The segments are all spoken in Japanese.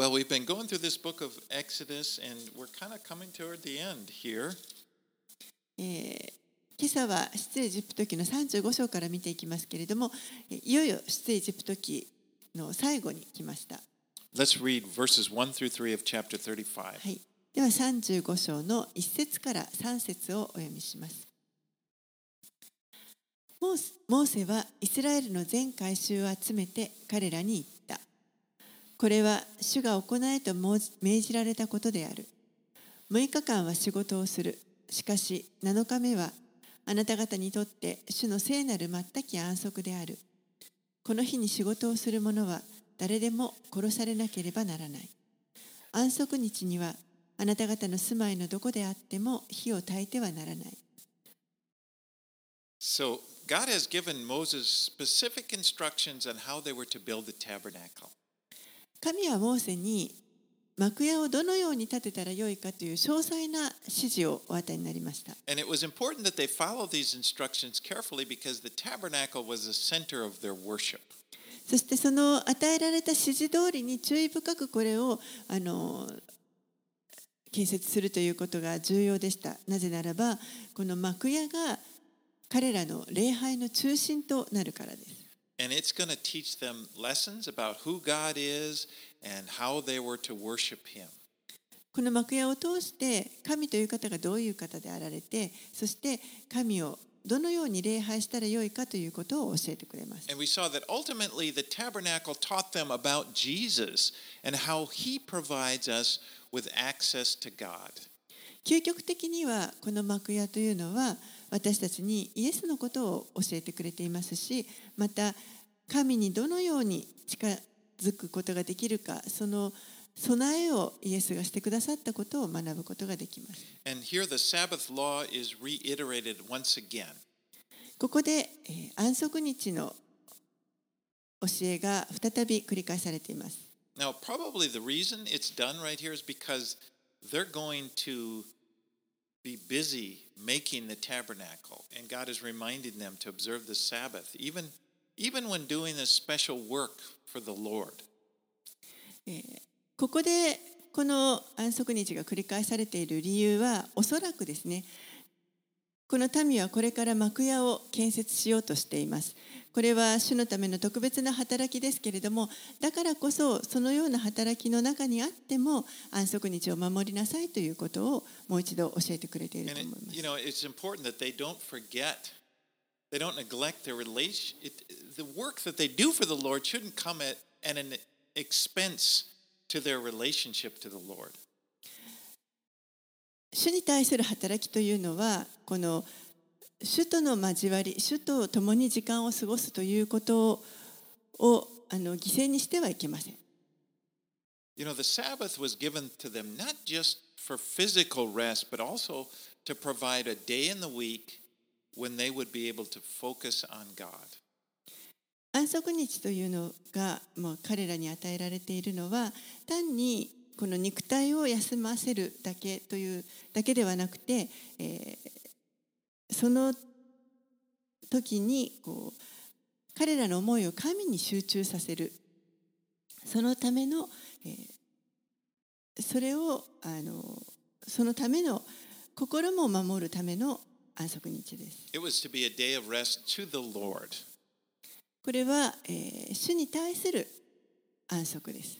Well, we've been going through this book of Exodus, and we're kind of coming toward the end here. えー今朝は出エジプト記の35章から見ていきますけれどもいよいよ出エジプト記の最後に来ました。Let's read verses 1 through 3 of chapter 35. はい、では35章の1節から3節をお読みします。モーセはイスラエルの全改宗を集めて彼らに言った。これは主が行えと命じられたことである。6日間は仕事をする。しかし7日目はあなた方にとって主の聖なる全き安息である。この日に仕事をする者は誰でも殺されなければならない。安息日にはあなた方の住まいのどこであっても火を焚いてはならない。So, God has given Moses specific instructions on how they were to build the tabernacle. 神はモーセに幕屋をどのように建てたらよいかという詳細な指示をお与えになりました。And it was important that they follow these instructions carefully because the tabernacle was the center of their worship. そしてその与えられた指示通りに注意深くこれをあの建設するということが重要でした。なぜならばこの幕屋が彼らの礼拝の中心となるからです。And it's going to teach them lessons about who God is and how they were to worship Him. この幕屋を通して神という方がどういう方であられてそして神をどのように礼拝したらよいかということを教えてくれます。 And we saw that ultimately the tabernacle taught them about Jesus and how He provides us with access to God. 究極的にはこの幕屋というのは私たちにイエスのことを教えてくれていますしまた神にどのように近づくことができるかその備えをイエスがしてくださったことを学ぶことができます。ここで、えー安息日の教えが再び繰り返されています。Now, probably the reason it's done right here is because they're going to be busy making the tabernacle, and God is reminding them to observe the Sabbath, even, even when doing this special work for the Lord. ここでこの安息日が繰り返されている理由はおそらくですねこの民はこれから幕屋を建設しようとしていますこれは主のための特別な働きですけれどもだからこそそのような働きの中にあっても安息日を守りなさいということをもう一度教えてくれている And と it, 思います you know, it's important that they don't forget, they don't neglect their relation. It, the work that they do for the Lord shouldn't come at, at an expense to their relationship to the Lord. 主に対する働きというのはこの主との交わり主と共に時間を過ごすということをあの犠牲にしてはいけません You know, the Sabbath was given to them not just for physical rest, but also to provide a day in the week when they would be able to focus on God. 安息日というのがもう彼らに与えられているのは単にこの肉体を休ませるだけというだけではなくて、えーその時にこう彼らの思いを神に集中させるそのための、えーそれをあのそのための心も守るための安息日です。これは、えー主に対する安息です。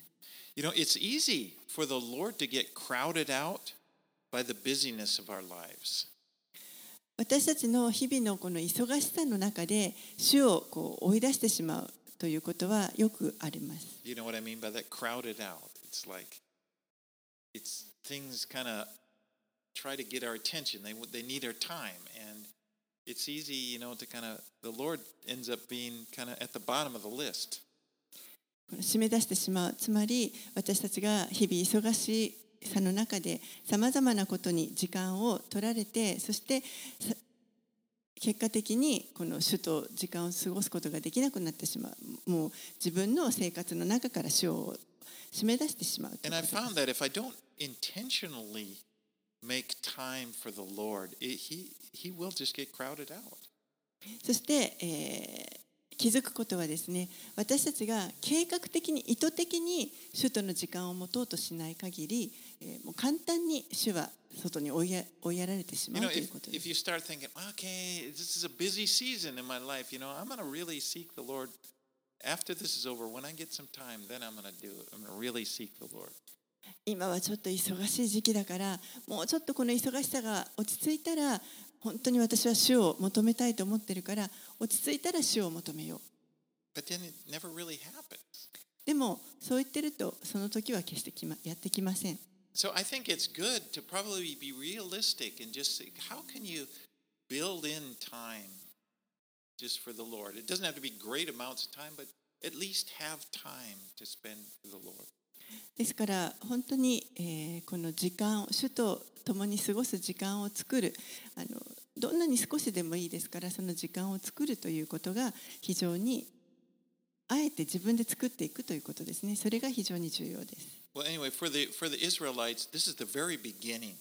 You know, it's easy for the Lord to get crowded out by the busyness of our lives. 私たちの日々のこの忙しさの中で主をこう追い出してしまうということはよくあります。You know what I mean by that? Crowded out. It's like it's things kind of try to get our attention. They they need our time, and it's easy, you know, to kind of the Lord ends up being kind of at the bottom of the list. 締め出してしまうつまり私たちが日々忙しさの中でさまざまなことに時間を取られてそしてさ結果的にこの主と時間を過ごすことができなくなってしまうもう自分の生活の中から主を締め出してしまうう And I こと found that if I don't intentionally make time for the Lord, it, he he will just get crowded out. そして、えー気づくことはですね私たちが計画的に意図的に主との時間を持とうとしない限り、えー、もう簡単に主は外に追いや追いやられてしまうという if, ことで if す。you start thinking, okay, this is a busy season in my life, you know, I'm going to really seek the Lord. After this is over, when I get some time, then I'm going to do it. I'm going to really seek the Lord. 今はちょっと忙しい時期だからもうちょっとこの忙しさが落ち着いたら本当に私は主を求めたいと思ってるから落ち着いたら主を求めよう But then it never really happens. でもそう言ってるとその時は決してき、ま、やってきません So I think it's good to probably be realistic and just say, how can you build in time just for the Lord? It doesn't have to be great amounts of time, but at least have time to spend for the Lord. ですから本当に、えーこの時間を主と共に過ごす時間を作るあのどんなに少しでもいいですからその時間を作るということが非常にあえて自分で作っていくということですねそれが非常に重要です Well, anyway, for the for the Israelites, this is the very beginning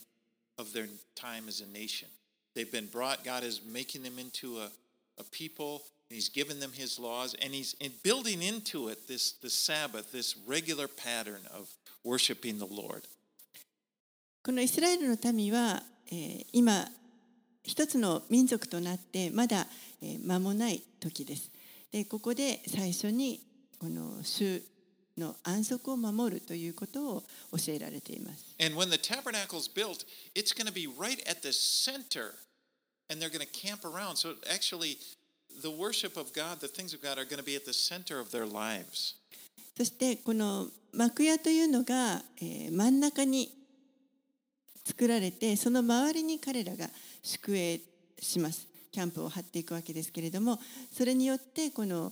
of their time as a nation. They've been brought. God is making them into a, a people. And he's given them His laws, and He's in building into it this the Sabbath, this regular pattern of worshiping the Lord. このイスラエルの民は、えー今一つの民族となってまだ、えー間もない時ですでここで最初にこの主の安息を守るということを教えられています And when the tabernacle's built, it's going to be right at the center, and they're going to camp around. So actually, the worship of God, the things of God, are going to be at the center of their lives. そしてこの幕屋というのが、えー真ん中に作られてその周りに彼らが宿営しますキャンプを張っていくわけですけれどもそれによってこの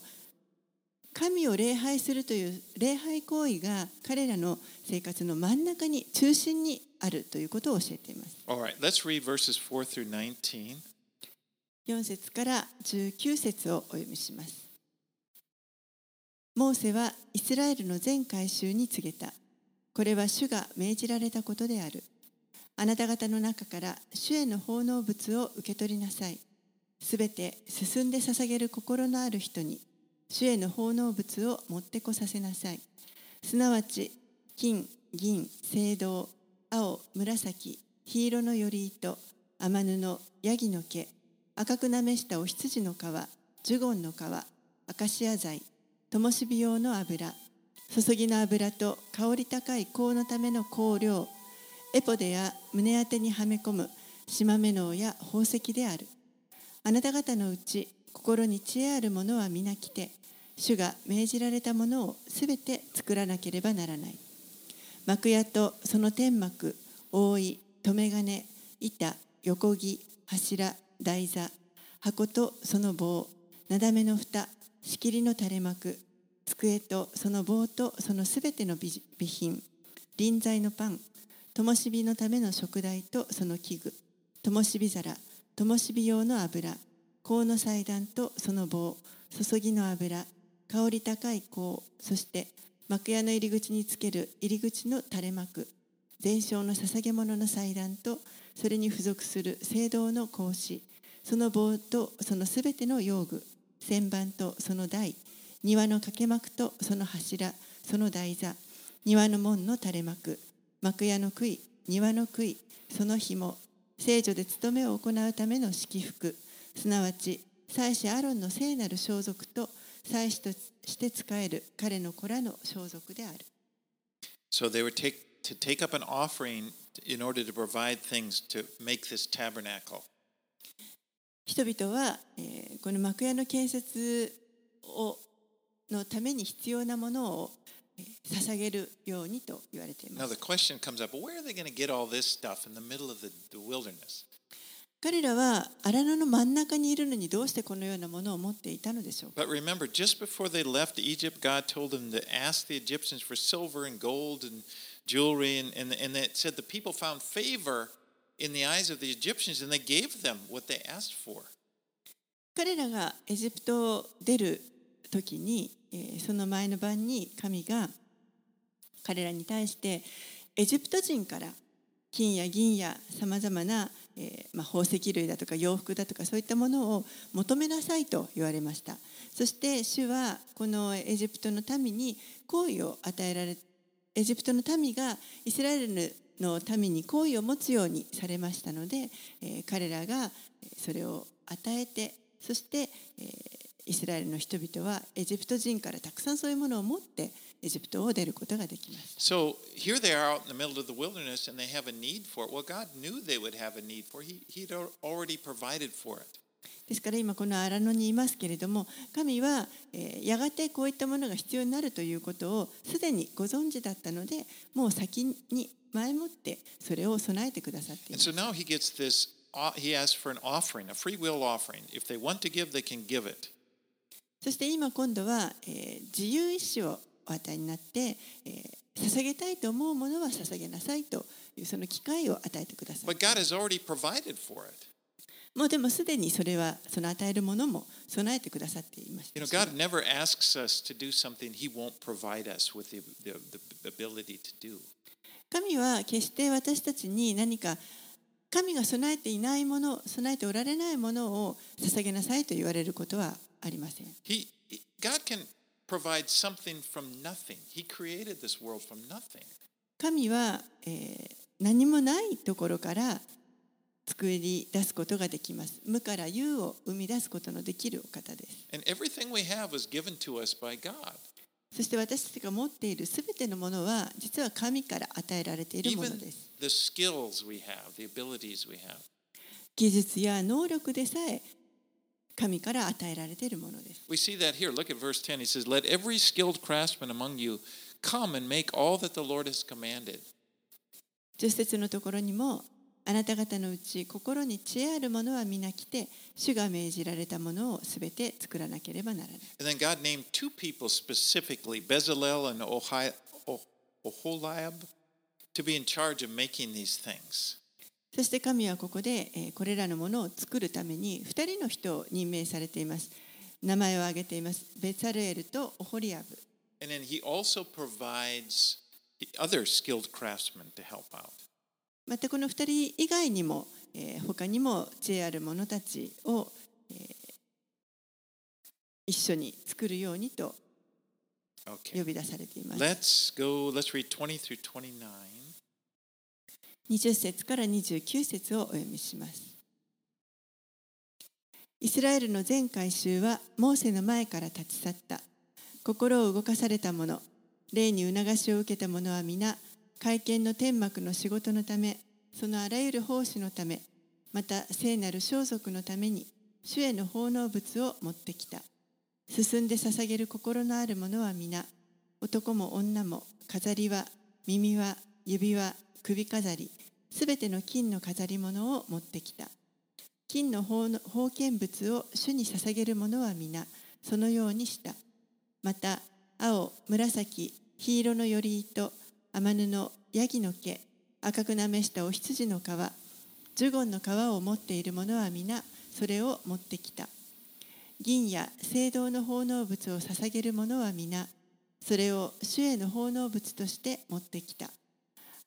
神を礼拝するという礼拝行為が彼らの生活の真ん中に中心にあるということを教えています All right, let's read verses 4 through 19. 4節から19節をお読みします。モーセはイスラエルの全改宗に告げた。これは主が命じられたことである。あなた方の中から主への奉納物を受け取りなさい。すべて進んで捧げる心のある人に主への奉納物を持ってこさせなさい。すなわち金、銀、青銅、青、紫、黄色のより糸、天布、ヤギの毛、赤くなめしたお羊の皮、ジュゴンの皮、アカシア材、灯火用の油、注ぎの油と香り高い香のための香料、エポデや胸当てにはめ込む島目のや宝石である。あなた方のうち心に知恵ある者は皆来て、主が命じられたものをすべて作らなければならない。幕屋とその天幕、覆い、留め金、板、横木、柱、台座、箱とその棒、なだめの蓋、仕切りの垂れ幕、机とその棒とそのすべての備品、臨在のパン、灯火のための食台とその器具、灯火皿、灯火用の油、香の祭壇とその棒、注ぎの油、香り高い香、そして幕屋の入り口につける入り口の垂れ幕、全焼の捧げ物の祭壇とそれに付属する聖堂の格子、その棒とそのすべての用具、旋盤とその台、庭の掛け幕とその柱、その台座、庭の門の垂れ幕、幕屋の杭、庭の杭、その紐、聖女で務めを行うための式服、すなわち祭司アロンの聖なる装束と祭司として使える彼の子らの装束である。So they were take, to take up an offering in order to provide things to make this tabernacle. 人々は、えーこの幕屋の建設をのために必要なものを、えー捧げるようにと言われています。彼らは荒野の真ん中にいるのにどうしてこのようなものを持っていたのでしょうか？彼らがエジプト出る時に、えーその前の晩に神が彼らに対してエジプト人から金や銀やさまざまなえま、宝石類だとか洋服だとかそういったものを求めなさいと言われました。そして主はこのエジプトの民に好意を与えられエジプトの民がイスラエルの民に好意を持つようにされましたので、えー、彼らがそれを与えてそして、えー、イスラエルの人々はエジプト人からたくさんそういうものを持ってエジプトを出ることができます。So here they are out in the middle of the wilderness and they have a need for it. Well, God knew they would have a need for it. He, He'd already provided for it. ですから今この荒野にいますけれども神は、えー、やがてこういったものが必要になるということをすでにご存知だったのでもう先に前もってそれを備えてくださっています。And so now he gets this, he asks for an offering, a free will offering. If they want to give, they can give it. そして今今度は、えー、自由意志をお与えになって、えー、捧げたいと思うものは捧げなさいというその機会を与えてください。But God has already provided for it. もうでもすでにそれはその与えるものも備えてくださっていました。You know, God never asks us to do something He won't provide us with the, the, the ability to do. 神は決して私たちに何か神が備えていないもの、備えておられないものを捧げなさいと言われることはありません。He, God can provide something from nothing. He created this world from nothing. 神は、えー、何もないところから作り出すことができます。無から有を生み出すことのできるお方です。そして私たちが持っているすべてのものは実は神から与えられているものです。技術や能力でさえ神から与えられているものです。We see that here. Look at verse 10. He says, Let every skilled craftsman among you come and make all that the Lord has commanded. 10節のところにもあなた方のうち心に知恵ある者は皆来て主が命じられたものをすべて作らなければならない。And then God named two people specifically, Bezalel and Oholiab, to be in charge of making these things. そして神はここでこれらのものを作るために2人の人を任命されています。名前を挙げています。ベツァルエルとオホリアブ。And then he also provides other skilled craftsmen to help out. またこの2人以外にも、えー、他にも知恵ある者たちを、えー、一緒に作るようにと呼び出されています。Let's go, let's read 20 through 29. 20節から29節をお読みします。イスラエルの全改宗はモーセの前から立ち去った。心を動かされた者、霊に促しを受けた者は皆、会見の天幕の仕事のためそのあらゆる奉仕のためまた聖なる装束のために主への奉納物を持ってきた進んで捧げる心のある者は皆男も女も飾りは耳は指輪首飾りすべての金の飾り物を持ってきた。金の宝剣物を主に捧げる者は皆そのようにした。また青紫黄色のより糸天布ヤギの毛赤くなめしたお羊の皮ジュゴンの皮を持っている者は皆それを持ってきた。銀や聖堂の奉納物を捧げる者は皆それを主への奉納物として持ってきた。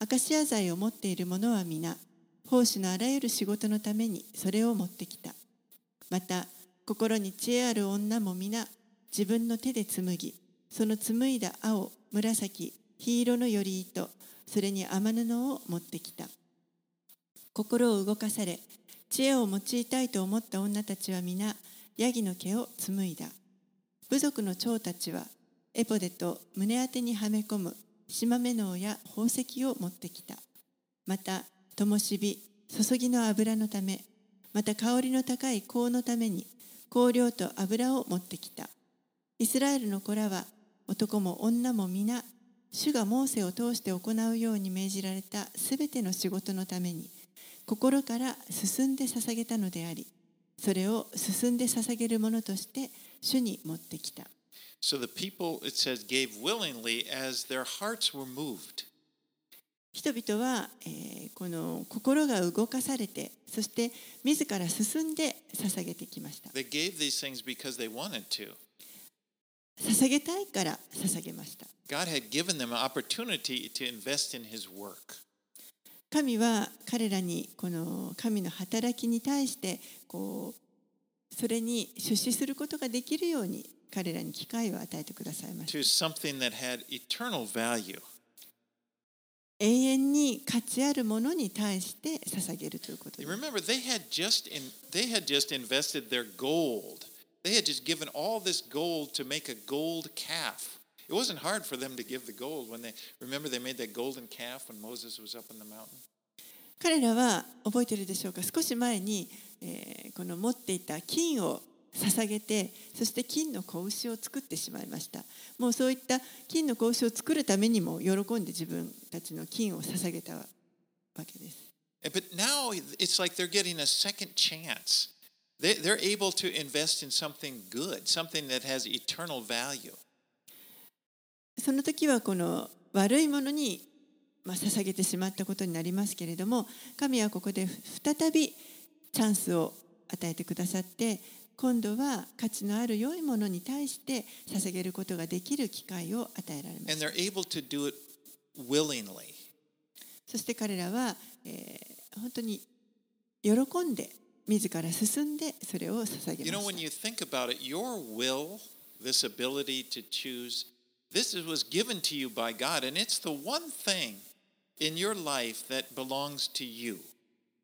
アカシア材を持っている者は皆奉仕のあらゆる仕事のためにそれを持ってきた。また心に知恵ある女も皆自分の手で紡ぎその紡いだ青紫黄色のより糸それに天布を持ってきた。心を動かされ知恵を用いたいと思った女たちは皆ヤギの毛を紡いだ。部族の長たちはエポデと胸当てにはめ込む。島目のや宝石を持ってきたまた灯火注ぎの油のためまた香りの高い香のために香料と油を持ってきたイスラエルの子らは男も女も皆主がモーセを通して行うように命じられたすべての仕事のために心から進んで捧げたのでありそれを進んで捧げるものとして主に持ってきた。So the people, it says, gave willingly as their hearts were moved. 人々は、えー、この心が動かされてそして自ら進んで捧げてきました。They gave these things because they wanted to. 捧げたいから捧げました。God had given them an opportunity to invest in His work. 神は彼らにこの神の働きに対してこうそれに出資することができるように彼らに機会を与えてくださいました.永遠に価値あるものに対して捧げるということです Remember, they had just in, they had just invested their gold. They had just given all this gold to make a gold calf. It wasn't hard for them to give the gold when they remember they made that golden calf when Moses was up in the mountain. 彼らは覚えているでしょうか少し前に、えーこの持っていた金を捧げてそして金の子牛を作ってしまいましたもうそういった金の子牛を作るためにも喜んで自分たちの金を捧げたわけです Eh, But now it's like they're getting a second chance. They, they're able to invest in something good, something that has eternal value. その時はこの悪いものに、まあ、捧げてしまったことになりますけれども神はここで再びチャンスを与えてくださって今度は価値のある良いものに対して捧げることができる機会を与えられます And they're able to do it willingly. そして彼らは、えー本当に喜んで自ら進んでそれを捧げ You ま know, し when た you think about it, your will, this ability to choose, this is- was given to you by God, and it's the one thing in your life that belongs to you,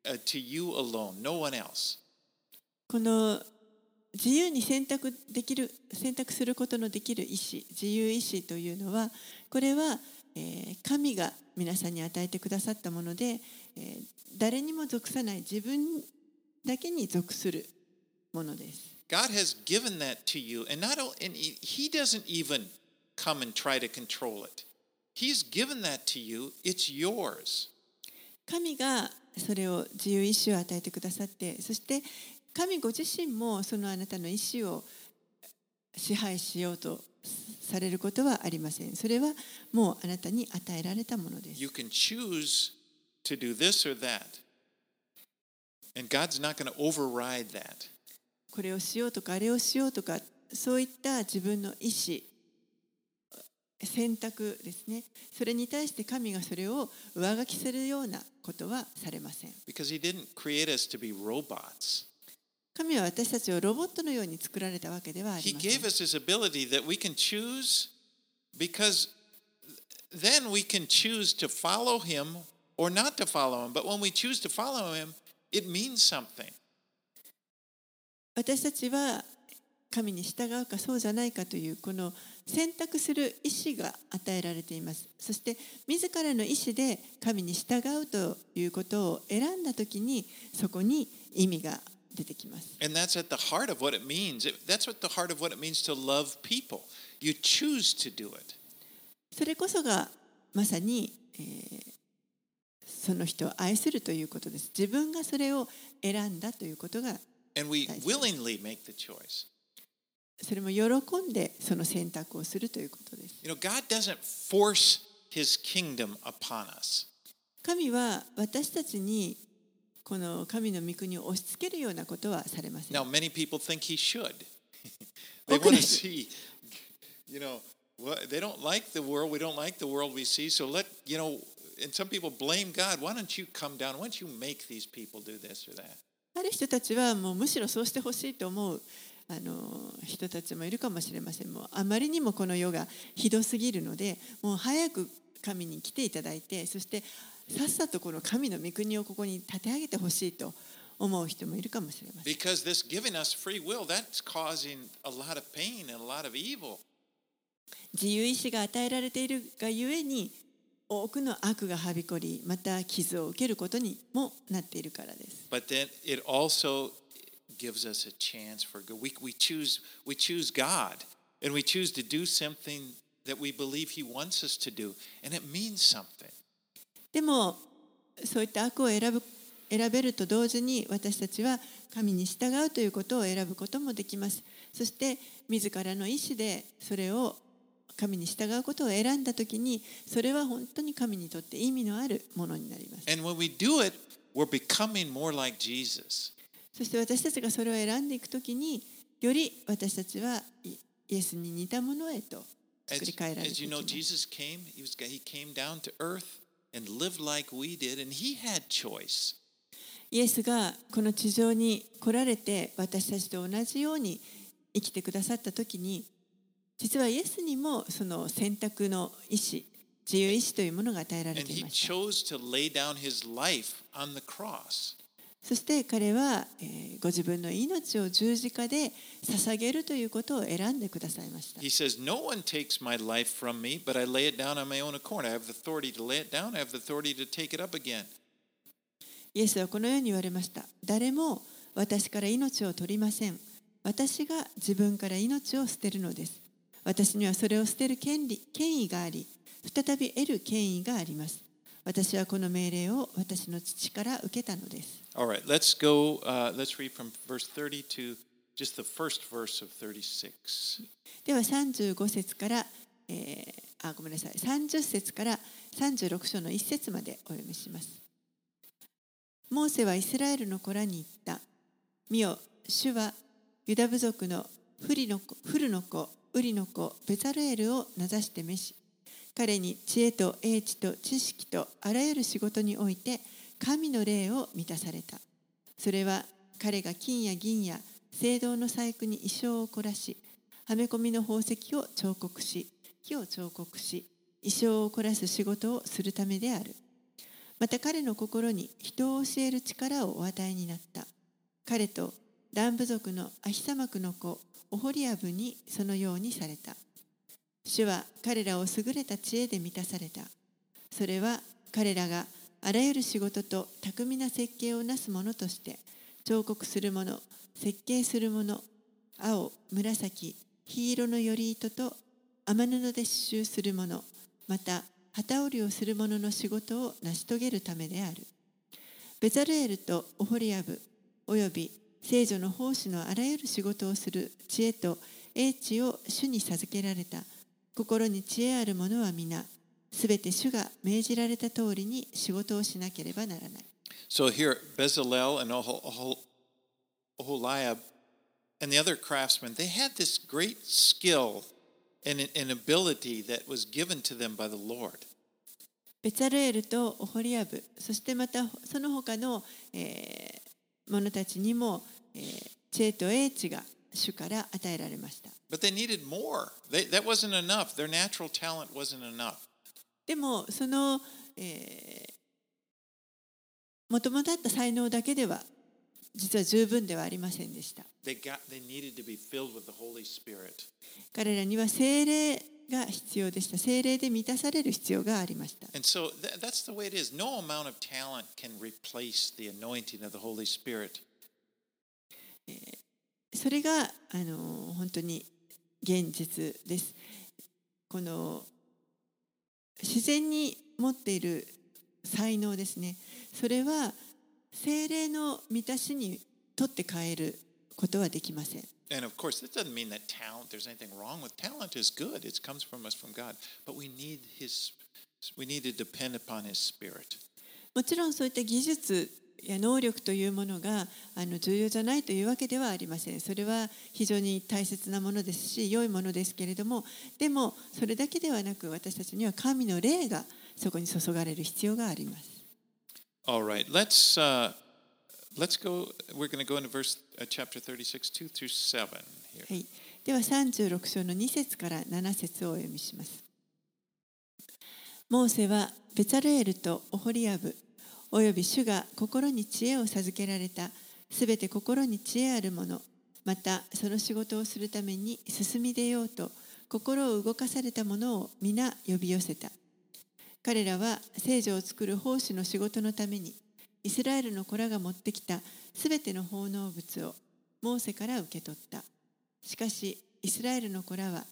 uh, to you alone, no one else. この自由に選択できる選択することのできる意思自由意志というのはこれは、えー神が皆さんに与えてくださったもので、えー誰にも属さない自分だけに属するものです。God has given that to you, and not and he he doesn't even come and try to control it. He's given that to you. It's yours. 神がそれを自由意志を与えてくださってそして神ご自身もそのあなたの意志を支配しようとされることはありませんそれはもうあなたに与えられたものです You can choose to do this or that. And God's not going to override that. これをしようとかあれをしようとかそういった自分の意思選択ですねそれに対して神がそれを上書きするようなことはされません Because He didn't create us to be robots. 神は私たちをロボットのように作られたわけではあ He りません gave us this ability that we can choose because then we can choose to follow Him or not to follow Him. But when we choose to follow Him, it means something. 私たちは神に従うかそうじゃないかというこの選択する意思が与えられていますそして自らの意思で神に従うということを選んだ時にそこに意味が出てきます And that's at the heart of what it means. That's what the heart of what it means to love people. You choose to do it. それこそがまさに、えーその人を愛するということです自分がそれを選んだということが And we willingly make the choice. それも喜んでその選択をするということです You know, God doesn't force His kingdom upon us. 神は私たちにこの神の御国を押し付けるようなことはされません Now, many people think He should. they want to see, you know, they don't like the world. We don't like the world we see. So let, you know, and some people blame God. Why don't you come down? Why don't you make these people do this or that? ある人たちはもうむしろそうしてほしいと思うあの人たちもいるかもしれませんもうあまりにもこの世がひどすぎるのでもう早く神に来ていただいてそしてさっさとこの神の御国をここに立て上げてほしいと思う人もいるかもしれません Because this giving us free will, that's causing a lot of pain and a lot of evil. 自由意志が与えられているがゆえに多くの悪がはびこりまた傷を受けることにもなっているからです But then it also gives us a chance for good. We, we choose we choose God and we choose to do something that we believe He wants us to do, and it means something. でもそういった悪を選ぶ選べると同時に私たちは神に従うということを選ぶこともできます。そして自らの意思でそれを神に従うことを選んだ時にそれは本当に神にとって意味のあるものになります。And when we do it, we're becoming more like Jesus. そして私たちがそれを選んでいく時により私たちはイイエスに似たものへと As, 作り変えられてい as き you ま know, す Jesus came, he, was, he came down to earth and lived like we did, and he had choice. イエスがこの地上に来られて私たちと同じように生きてくださった時に実はイエスにもその選択の意思自由意志というものが与えられていましたそして彼は、えーご自分の命を十字架で捧げるということを選んでくださいました。He says, No one takes my life from me, but I lay it down on my own accord. I have the authority to lay it down, I have the authority to take it up again. イエスはこのように言われました。誰も私から命を取りません。私が自分から命を捨てるのです。私にはそれを捨てる権利権威があり再び得る権威があります。私はこの命令を私の父から受けたのです All right, let's go, uh, let's read from verse 30 to just the first verse of 36. では35節から、えーあごめんなさい。30節から36章の1節までお読みします。モーセはイスラエルの子らに言った。見よ主はユダ部族のフリの子フルの子ウリの子ベザルエルを名指して召し彼に知恵と英知と知識とあらゆる仕事において神の霊を満たされた。それは彼が金や銀や青銅の細工に衣装を凝らしはめ込みの宝石を彫刻し木を彫刻し衣装を凝らす仕事をするためである。また彼の心に人を教える力をお与えになった。彼とダン部族のアヒサマクの子オホリアブにそのようにされた。主は彼らを優れた知恵で満たされた。それは彼らがあらゆる仕事と巧みな設計をなす者として彫刻する者設計する者青紫黄色のより糸と天布で刺繍する者また旗織りをする者の仕事を成し遂げるためである。ベザルエルとオホリアブおよび聖女の奉仕のあらゆる仕事をする知恵と英知を主に授けられた。心に知恵ある者は皆すべて主が命じられた通りに仕事をしなければならない So here, Bezalel and Ohol- Ohol- Oholiab and the other craftsmen, they had this great skill and an ability that was given to them by the Lord. ベツァルエルとオホリアブそしてまたその他の、えー者たちにも、えー知恵と英知が主から与えられました But they needed more. They, that wasn't enough. Their natural talent wasn't enough. でもそのもともとあった才能だけでは実は十分ではありませんでした。彼らには精霊が必要でした。精霊で満たされる必要がありました。それが本当に現実です。この自然に持っている才能ですねそれは精霊の満たしにとって変えることはできません And of course, this doesn't mean that talent, there's anything wrong with talent is good. It comes from us from God. But we need his we need to depend upon his spirit. もちろんそういった技術や能力というものがあの重要じゃないというわけではありませんそれは非常に大切なものですし良いものですけれどもでもそれだけではなく私たちには神の霊がそこに注がれる必要があります All right, let's uh, let's go. We're going to go into verse uh, chapter 36, 2 through 7 here. はい、では36章の2節から7節をお読みします。モーセはベツァルエルとオホリアブおよび主が心に知恵を授けられたすべて心に知恵ある者またその仕事をするために進み出ようと心を動かされた者を皆呼び寄せた。彼らは聖女を作る奉仕の仕事のためにイスラエルの子らが持ってきたすべての奉納物をモーセから受け取った。しかしイスラエルの子らは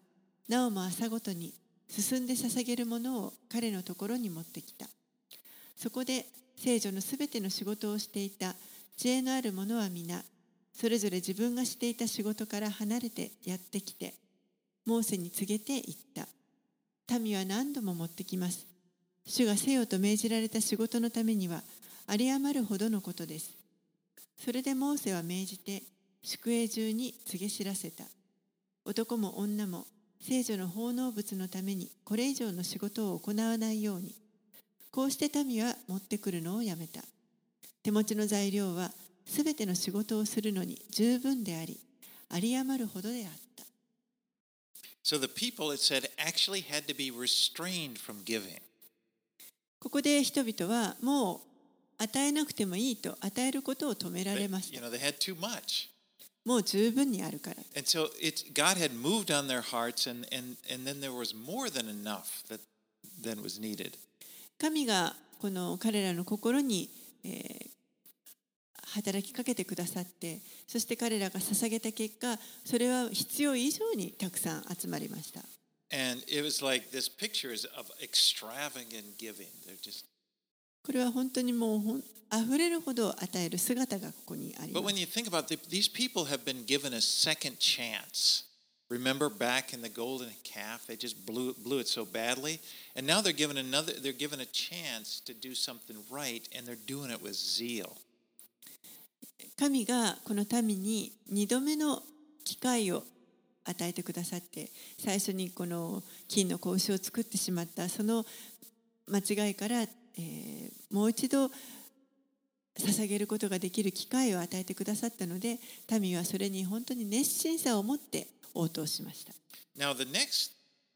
なおも朝ごとに進んで捧げるものを彼のところに持ってきた。そこで聖女のすべての仕事をしていた知恵のある者は皆それぞれ自分がしていた仕事から離れてやってきてモーセに告げて言った。民は何度も持ってきます。主がせよと命じられた仕事のためには有り余るほどのことです。それでモーセは命じて宿営中に告げ知らせた。男も女も聖女の奉納物のためにこれ以上の仕事を行わないように。こうして民は持ってくるのをやめた。手持ちの材料はすべての仕事をするのに十分であり、あり余るほどであった。So the people, it said, actually had to be restrained from giving. ここで人々はもう与えなくてもいいと与えることを止められました。もう十分にあるから。神様は神がこの彼らの心に、えー、働きかけてくださってそして彼らが捧げた結果それは必要以上にたくさん集まりました。これは本当にもうあふれるほど与える姿がここにあります。Remember back in the golden calf, they just blew blew it so badly, and now they're given another. They're given a chance to do something right, and they're doing it with zeal. 神がこの民に2度目の機会を与えてくださって最初にこの金の格子を作ってしまったその間違いから、えーもう一度捧げることができる機会を与えてくださったので民はそれに本当に熱心さを持って応答しました Now the next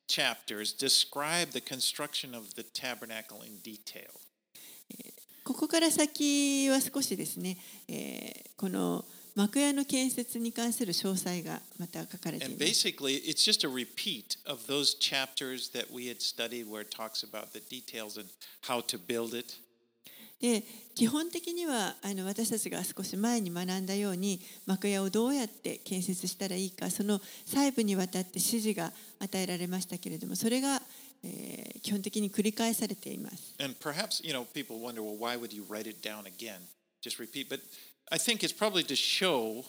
chapters describe the construction of the tabernacle in detail. ここから先は少しですね、えーこの幕屋の建設に関する詳細がまた書かれてい And ます basically, it's just a repeat of those chapters that we had studied where it talks about the details and how to build it. で基本的にはあの私たちが少し前に学んだように幕屋をどうやって建設したらいいかその細部にわたって指示が与えられましたけれどもそれが、えー基本的に繰り返されています。And perhaps, you know, people wonder, well, why would you write it down again? Just repeat. But I think it's probably to show,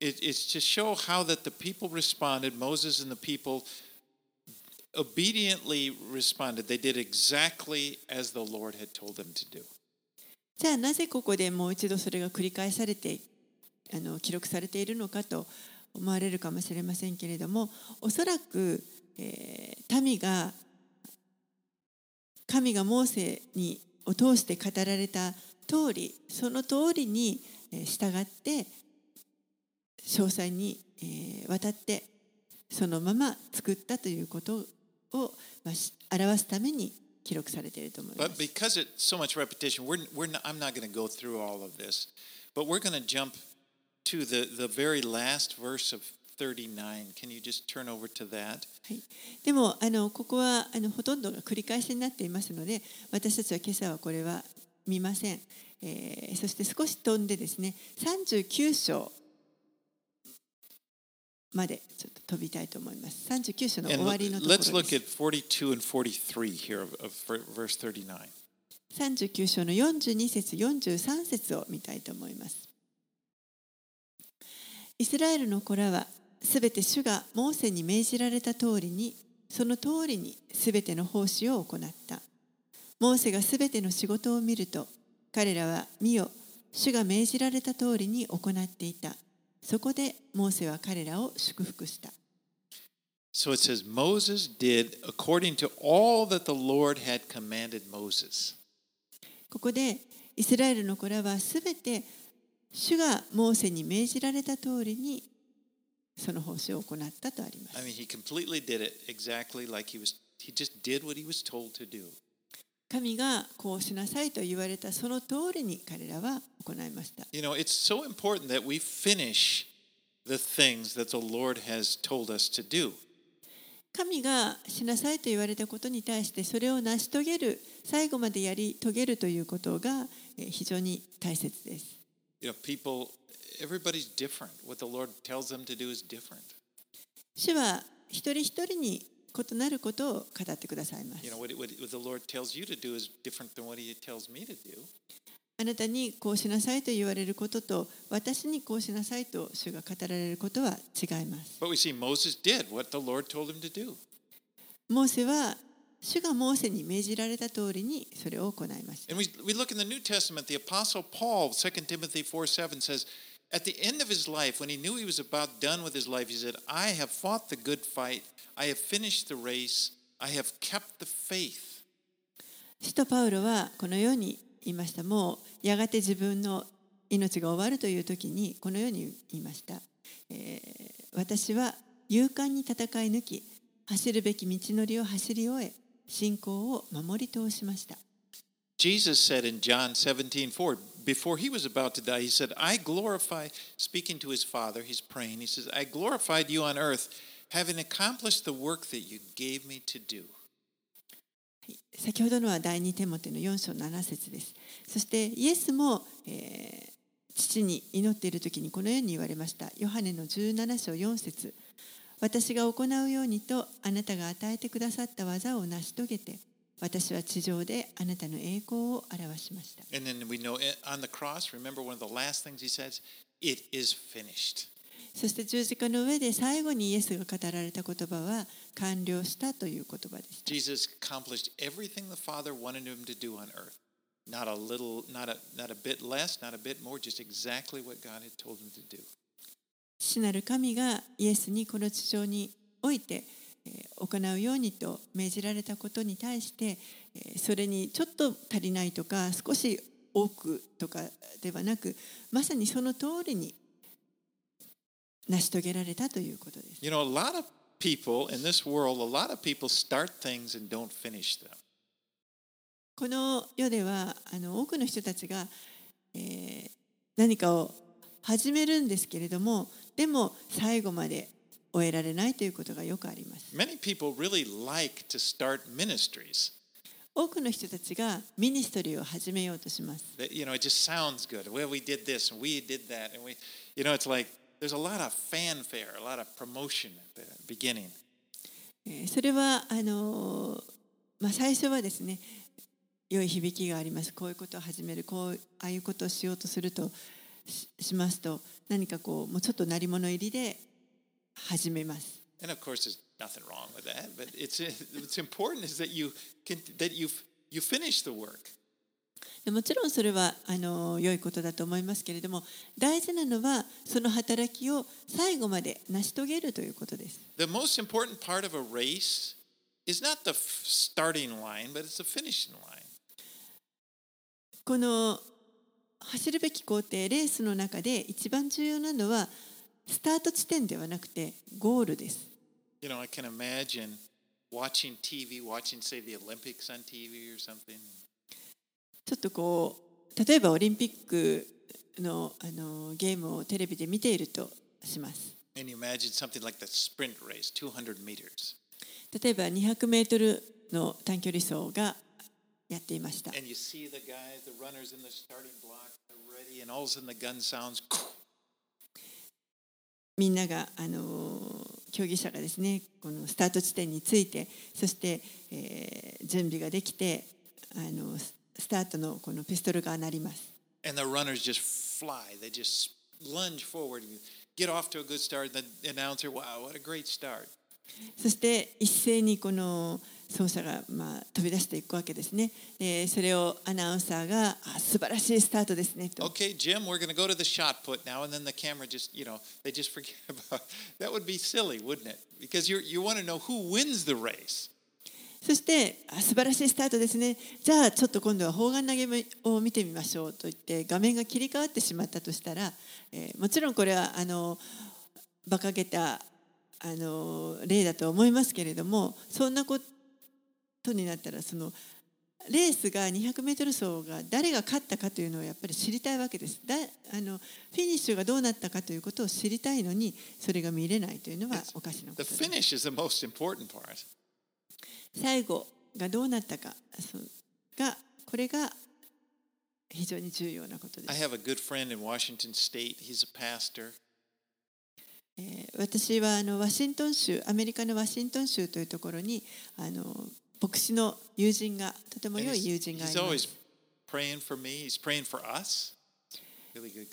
it, it's to show how that the people responded, Moses and the people obediently responded. They did exactly as the Lord had told them to do. じゃあなぜここでもう一度それが繰り返されてあの記録されているのかと思われるかもしれませんけれどもおそらく、えー民が神がモーセにを通して語られた通りその通りに従って詳細に、えー渡ってそのまま作ったということを、まあ、表すために記録されてると思います。39. でも、あの、ここは、あの、ほとんど繰り返しになっていますので、私たちは今朝はこれは見ません。え、そして少し飛んでですね、39章。までちょっと飛びたいと思います。39章の終わりのところです。at 42 and 43 here of, of ver- verse 39. 39章の42節43節を見たいと思います。イスラエルの子らはすべて主がモーセに命じられた通りにその通りにすべての奉仕を行った。モーセがすべての仕事を見ると彼らは見よ主が命じられた通りに行っていたそこでモーセは彼らを祝福した So it says, Moses did according to all that the Lord had commanded Moses. ここでイスラエルの子らはすべて主がモーセに命じられた通りにその奉仕を行ったとありま I す mean, he completely did it exactly like he was, he just did what he was told to do. 神がこうしなさいと言われたその通りに彼らは行いました You know, it's so important that we finish the things that the Lord has told us to do. 神がしなさいと言われたことに対してそれを成し遂げる最後までやり遂げるということがえー非常に大切です You know, people, everybody's different. What the Lord tells them to do is different. 主は一人一人に異なることを語ってくださいます。あなたにこうしなさいと言われることと私にこうしなさいと主が語られることは違います。モーセは主がモーセに命じられた通りにそれを行いました。At the end of his life, when he knew he was about done with his life, he said, I have fought the good fight, I have finished the race, I have kept the faith. 使徒パウロはこのように言いましたもうやがて自分の命が終わるという時にこのように言いました、えー私は勇敢に戦い抜き走るべき道のりを走り終え信仰を守り通しました Jesus said in John 17, 4, before he was about to die, he said, I glorify, speaking to his father, he's praying, he says, I glorified you on earth, having accomplished the work that you gave me to do. 先ほどのは第二テモテの4章7節ですそしてイエスも、えー父に祈っている時にこのように言われましたヨハネの17章4節私が行うようにとあなたが与えてくださった技を成し遂げて私は地上であなたの栄光を表しました And then we know on the cross, remember one of the last things he says? It is finished. そして十字架の上で最後にイエスが語られた言葉は完了したという言葉でした Jesus accomplished everything the Father wanted him to do on earth. Not a little, not a, not a bit less, not a bit more, just exactly what God had told him to do. 父なる神がイエスにこの地上においてえー行うようにと命じられたことに対してえーそれにちょっと足りないとか少し多くとかではなくまさにその通りに成し遂げられたということです。You know, a lot of people in this world, a lot of people start things and don't finish them. この世ではあの多くの人たちが、えー何かを始めるんですけれどもでも最後まで終えられないということがよくあります。Many people really like to start ministries. 多くの人たちがミニストリーを始めようとします。You know, it just sounds good. Well, we did this and we did that, and we, you know, it's like there's a lot of fanfare, a lot of promotion at the beginning. えーそれはあのーまあ、最初はですね良い響きがありますこういうことを始めるこうああいうことをしようとするとししますと何かこうもうちょっと鳴り物入りで始めます。And of course, there's nothing wrong with that. But it's what's important is that you can that you you finish the work. でもちろんそれはあの良いことだと思いますけれども大事なのはその働きを最後まで成し遂げるということです。The most important part of a race is not the starting line, but it's the finishing line. この走るべき工程レースの中で一番重要なのはスタート地点ではなくてゴールです。You know, I can imagine watching TV, watching say the Olympics on TV or something. ちょっとこう例えばオリンピックのあのゲームをテレビで見ているとします。And you imagine something like the sprint race, 200 meters. 例えば200メートルの短距離走がやっていました。And you see the guys, the runners in the starting block, they're ready, and all of a sudden the gun sounds. みんながあの競技者がですねこのスタート地点についてそして、えー準備ができてあのススタートのこのピストルが鳴ります。And the runners just fly. They just lunge forward and get off to a good start. The announcer, wow, what a great start. そして一斉にこの走者がまあ飛び出していくわけですね。でそれをアナウンサーがあ素晴らしいスタートですねと。Okay, Jim, we're going to go to the shot put now. And then the camera just, you know, they just forget about That would be silly, wouldn't it? Because you you want to know who wins the race. そしてあ素晴らしいスタートですね。じゃあちょっと今度は砲丸投げを見てみましょうと言って画面が切り替わってしまったとしたら、えーもちろんこれはあの馬鹿げたあの例だと思いますけれどもそんなことになったらそのレースが 200m 走が誰が勝ったかというのをやっぱり知りたいわけですだあのフィニッシュがどうなったかということを知りたいのにそれが見れないというのはおかしなこ The とです finish is the most important part. 最後がどうなったかそうがこれが非常に重要なことで I す、have a good friend in Washington State. He's a pastor. えー私はあのワシントン州アメリカのワシントン州というところにあの牧師の友人がとても良い友人がいます。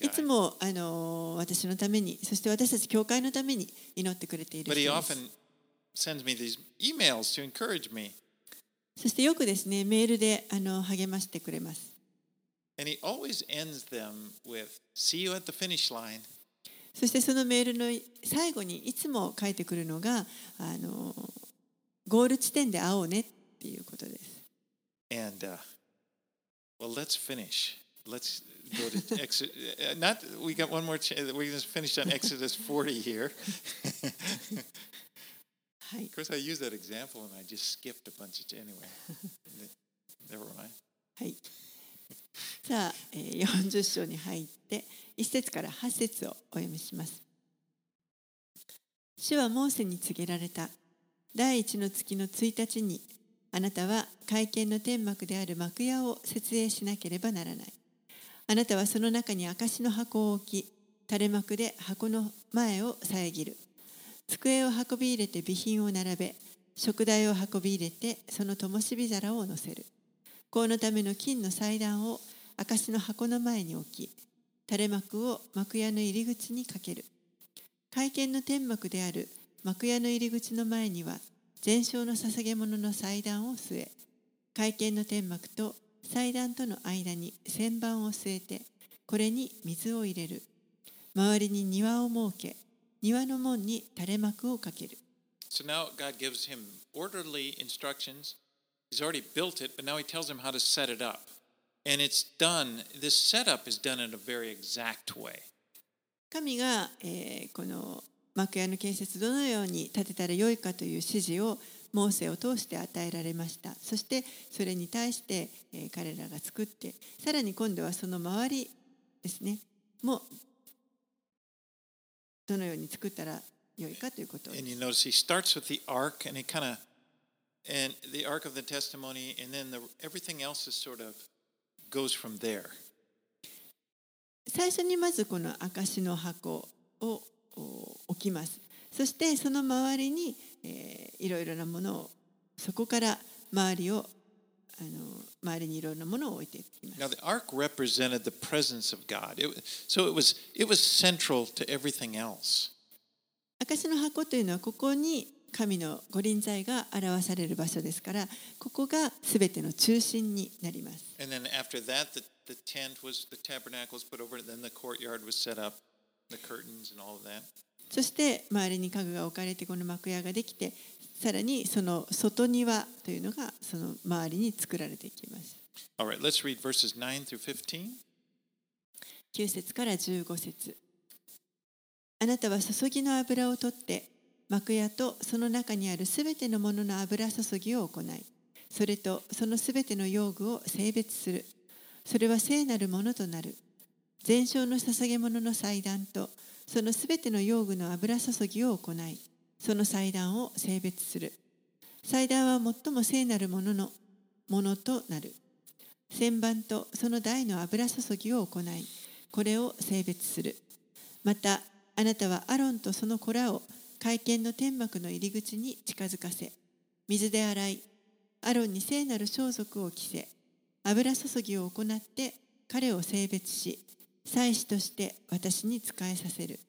いつもあの私のために、そして私たち教会のために祈ってくれている人です。そしてよくですね、メールであの励ましてくれます。そしてそのメールの最後にいつも書いてくるのが、あのゴール地点で会おうねっていうことです And uh, well, let's finish. Let's go to Exodus. Not we got one more. Ch- we just finished on Exodus 40 here. はい Of course, I used that example and I just skipped a bunch of anyway. Never mind. はい。さあ、えー40章に入って1節から8節をお読みします。主はモーセに告げられた。第一の月の1日にあなたは会見の天幕である幕屋を設営しなければならない。あなたはその中に証の箱を置き、垂れ幕で箱の前を遮る。机を運び入れて備品を並べ、食材を運び入れてその灯火皿を乗せる。香のための金の祭壇を証の箱の前に置き、垂れ幕を幕屋の入り口にかける。会見の天幕である幕屋の入り口の前には、全焼の捧げ物の祭壇を据え、会見の天幕と祭壇との間に旋盤を据えて、これに水を入れる。周りに庭を設け、庭の門に垂れ幕をかける。So now God gives him orderly instructions. He's already built it, but now he tells him how to set it up. And it's done, this setup is done in a very exact way. 神が、えーこの幕屋の建設どのように建てたらよいかという指示をモーセを通して与えられましたそしてそれに対して彼らが作ってさらに今度はその周りですねもどのように作ったらよいかということです。And 最初にまずこの証の箱をお置きますそしてその周りに、えーいろいろなものをそこから周りをあの周りにいろいろなものを置いていきます Now the ark represented the presence of God. It, so it was it was central to everything else. 証の箱というのはここに神の御臨在が表される場所ですからここが全ての中心になります And then after that, the, the tent was the tabernacle was put over it. Then the courtyard was set up, そして周りに家具が置かれてこの幕屋ができてさらにその外庭というのがその周りに作られていきます。All right, let's read verses 9 through 15. 9節から15節。あなたは注ぎの油を取って幕屋とその中にあるすべてのものの油注ぎを行いそれとそのすべての用具を性別する。それは聖なるものとなる全焼の捧げ物の祭壇とそのすべての用具の油注ぎを行いその祭壇を性別する。祭壇は最も聖なるもののものとなる。旋盤とその台の油注ぎを行いこれを性別する。またあなたはアロンとその子らを会見の天幕の入り口に近づかせ水で洗いアロンに聖なる装束を着せ油注ぎを行って彼を性別し祭司として私に仕えさせる。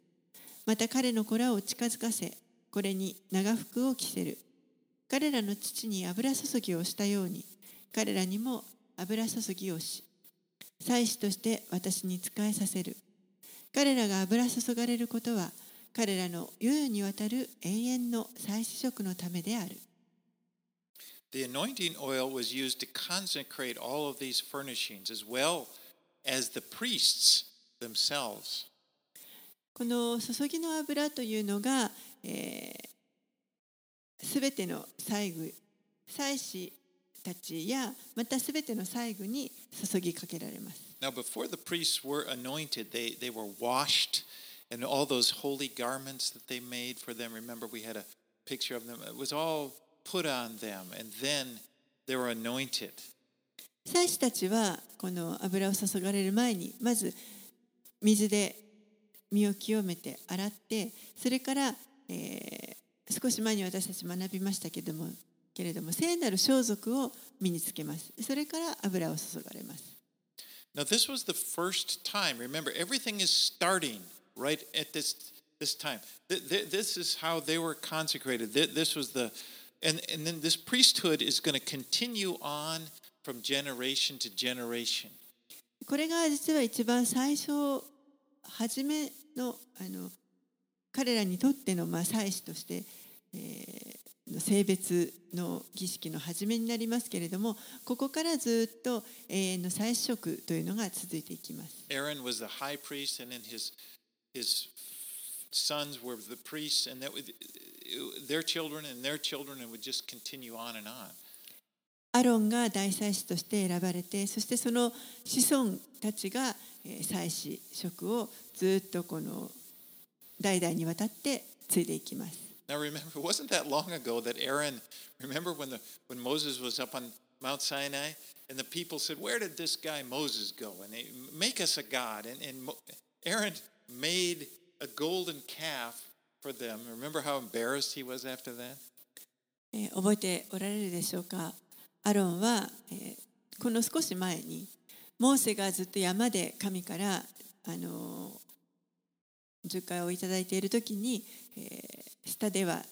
また彼の子らを近づかせこれに長服を着せる。彼らの父に油注ぎをしたように彼らにも油注ぎをし祭司として私に仕えさせる。彼らが油注がれることは彼らの世々にわたる永遠の祭司職のためである。The anointing oil was used to consecrate all of these furnishings as well as the priests themselves. この注ぎの油というのが、えー、全ての祭具祭司たちやまた全ての祭具に注ぎかけられます Now, before the priests were anointed, they, they were washed, and all those holy garments that they made for them. Remember, we had a picture of them. It was all put on them, and then they were anointed. 祭司たちはこの油を注がれる前にまず水で身を清めて洗ってそれから、えー少し前に私たち学びましたけれどもけれども聖なる装束を身につけますそれから油を注がれます Now, this was the first time. Remember, everything is starting right at this this time. Th- th- This is how they were consecrated. Th- This was the, and and then this priesthood is going to continue on from generation to generation. これが実は一番最初初めのあの彼らにとってのまあ祭司として、えー性別の儀式の始めになりますけれどもここからずっと永遠の祭司職というのが続いていきます Aaron was the high priest, and then his his sons were the priests, and that would, their children and their children, and would just continue on and on. アロンが大祭司として選ばれてそしてその子孫たちがえー祭司職をずっとこの代々にわたって継いでいきます Now remember, it wasn't that long ago that Aaron, remember when the when Moses was up on Mount Sinai and the people said, Where did this guy Moses go? And they make us a god. And, and Aaron made a golden calf for them. Remember how embarrassed he was after that? えー覚えておられるでしょうかアロンは、えーこの少し前にモーセがずっと山で神から、あのー、十回をいただいている時に、えー下では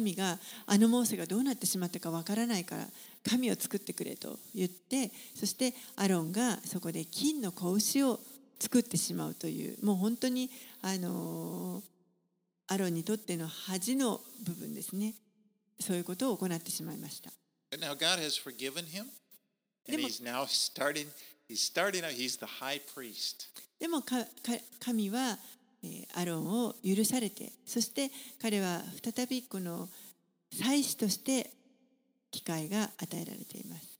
民があのモーセがどうなってしまったかわからないから神を作ってくれと言ってそしてアロンがそこで金の子牛を作ってしまうというもう本当に、あのアロンにとっての恥の部分ですねそういうことを行ってしまいました。But now God has forgiven him, and he's now starting. He's starting out. He's the high priest. でもかか神は、えーアロンを許されてそして彼は再びこの祭司として機会が与えられています。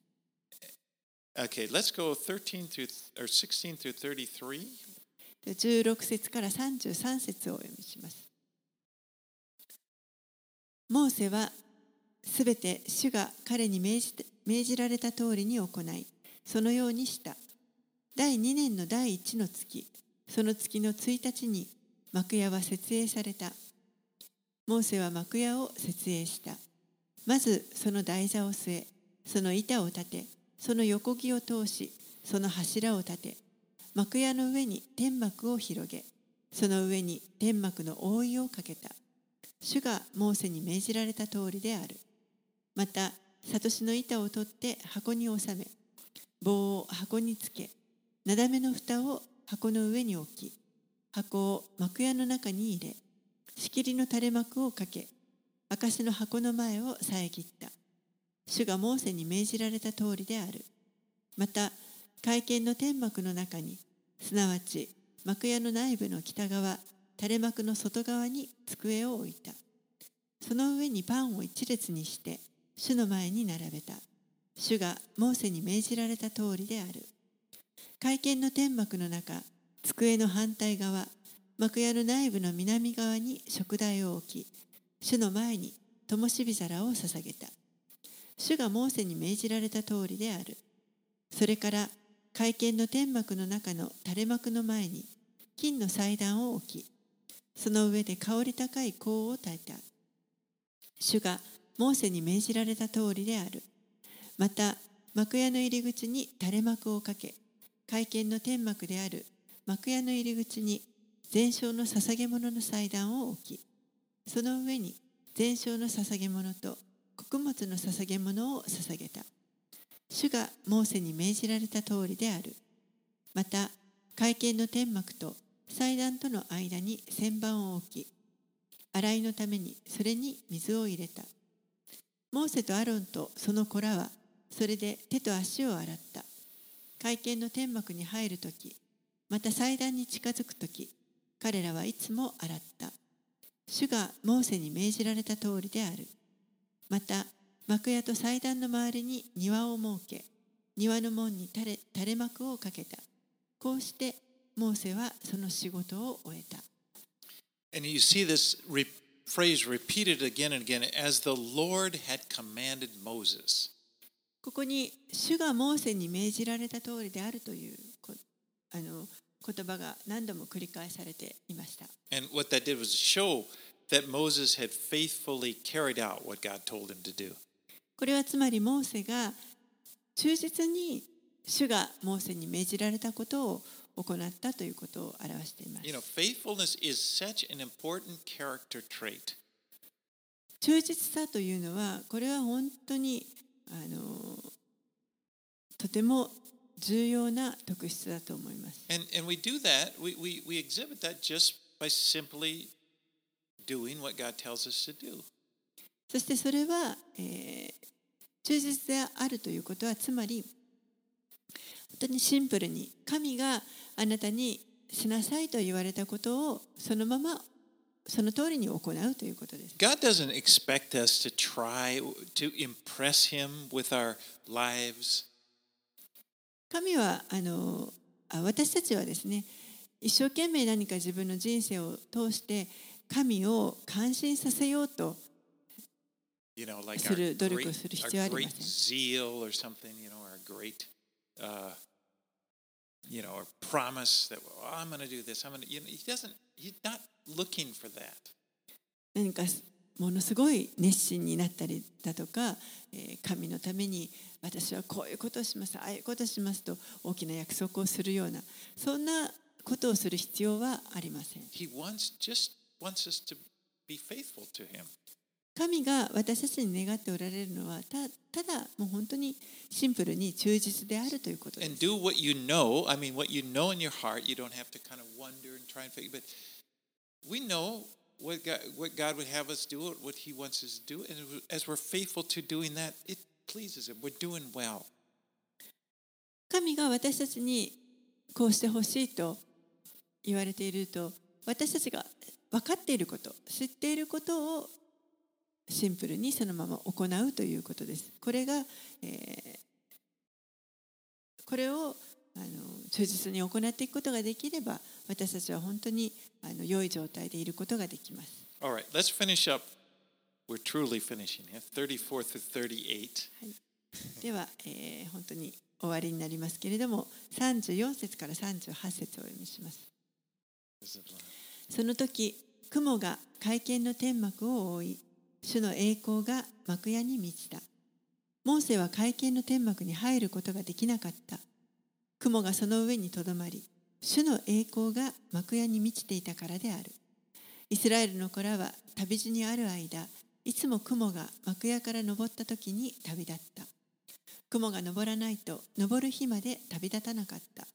Okay, let's go 13 through or 16 through 33. で16節から33節をお読みします。モーセはすべて主が彼に命じ命じられた通りに行い、そのようにした。第2年の第1の月、その月の1日に幕屋は設営された。モーセは幕屋を設営した。まずその台座を据え、その板を立て、その横木を通し、その柱を立て、幕屋の上に天幕を広げ、その上に天幕の覆いをかけた。主がモーセに命じられた通りである。また、悟しの板を取って箱に収め、棒を箱につけ、なだめの蓋を箱の上に置き、箱を幕屋の中に入れ、仕切りの垂れ幕をかけ、証の箱の前を遮った。主がモーセに命じられた通りである。また、会見の天幕の中に、すなわち幕屋の内部の北側、垂れ幕の外側に机を置いた。その上にパンを一列にして、主の前に並べた。主がモーセに命じられた通りである。会見の天幕の中、机の反対側、幕屋の内部の南側に食台を置き、主の前に灯火皿を捧げた。主がモーセに命じられた通りである。それから会見の天幕の中の垂れ幕の前に金の祭壇を置き、その上で香り高い香を焚いた。主がモーセに命じられた通りである。また、幕屋の入り口に垂れ幕をかけ、会見の天幕である幕屋の入り口に全焼の捧げ物の祭壇を置き、その上に全焼の捧げ物と穀物の捧げ物を捧げた。主がモーセに命じられた通りである。また、会見の天幕と祭壇との間に旋盤を置き、洗いのためにそれに水を入れた。モーセとアロンとその子らは、それで手と足を洗った。会見の天幕に入るとき、また祭壇に近づくとき、彼らはいつも洗った。主がモーセに命じられた通りである。また、幕屋と祭壇の周りに庭を設け、庭の門に垂れ垂れ幕をかけた。こうして、モーセはその仕事を終えた。And you see this phrase repeated again and again as the Lord had commanded Moses. ここに主がモーセに命じられた通りであるというこあの言葉が何度も繰り返されていました。And what that did was show that Moses had faithfully carried out what God told him to do. これはつまりモーセが忠実に主がモーセに命じられたことを行ったということを表しています。忠実さというのは、これは本当にあのとても重要な特質だと思います。そしてそれは、えー、忠実であるということは、つまり、当にシンプルに神があなたにしなさいと言われたことをそのままその通りに行うということです。God doesn't expect us to try to impress Him with our lives. 神はあの私たちはですね一生懸命何か自分の人生を通して神を感心させようとする努力をする必要はありません。You know, uh, our promise that oh, I'm going to do this. I'm going to. You know, he doesn't. He's not looking for that. 何かものすごい熱心になったりだとか、えー神のために私はこういうことをしますああいうことをしますと大きな約束をするようなそんなことをする必要はありません He wants just wants us to be faithful to Him. 神が私たちに願っておられるのはた,だ本当にシンに忠実であるとで。ただもう本当にシンプルに忠実であるということです。神が私たちにこうしてほしいと言われていると私たちが分かっていること知っていることをシンプルにそのまま行うということです。これが、えーこれをあの忠実に行っていくことができれば私たちは本当にあの良い状態でいることができます。All right, let's finish up. We're truly finishing here. 34 through 38. では、えー本当に終わりになりますけれども34節から38節をお読みします。その時雲が会見の天幕を覆い主の栄光が幕屋に満ちた。モーセは会見の天幕に入ることができなかった。雲がその上にとどまり主の栄光が幕屋に満ちていたからである。イスラエルの子らは旅路にある間いつも雲が幕屋から昇った時に旅立った。雲が昇らないと昇る日まで旅立たなかった。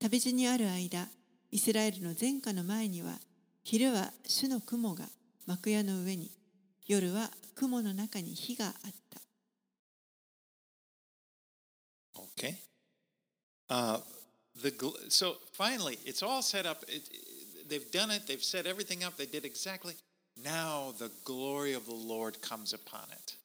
旅路にある間イスラエルの前科の前には昼は主の雲が幕屋の上に夜は雲の中に火があった Okay. Uh, the so finally, it's all set up. It, they've done it. They've set everything up. They did exactly. Now the glory of the Lord comes upon it.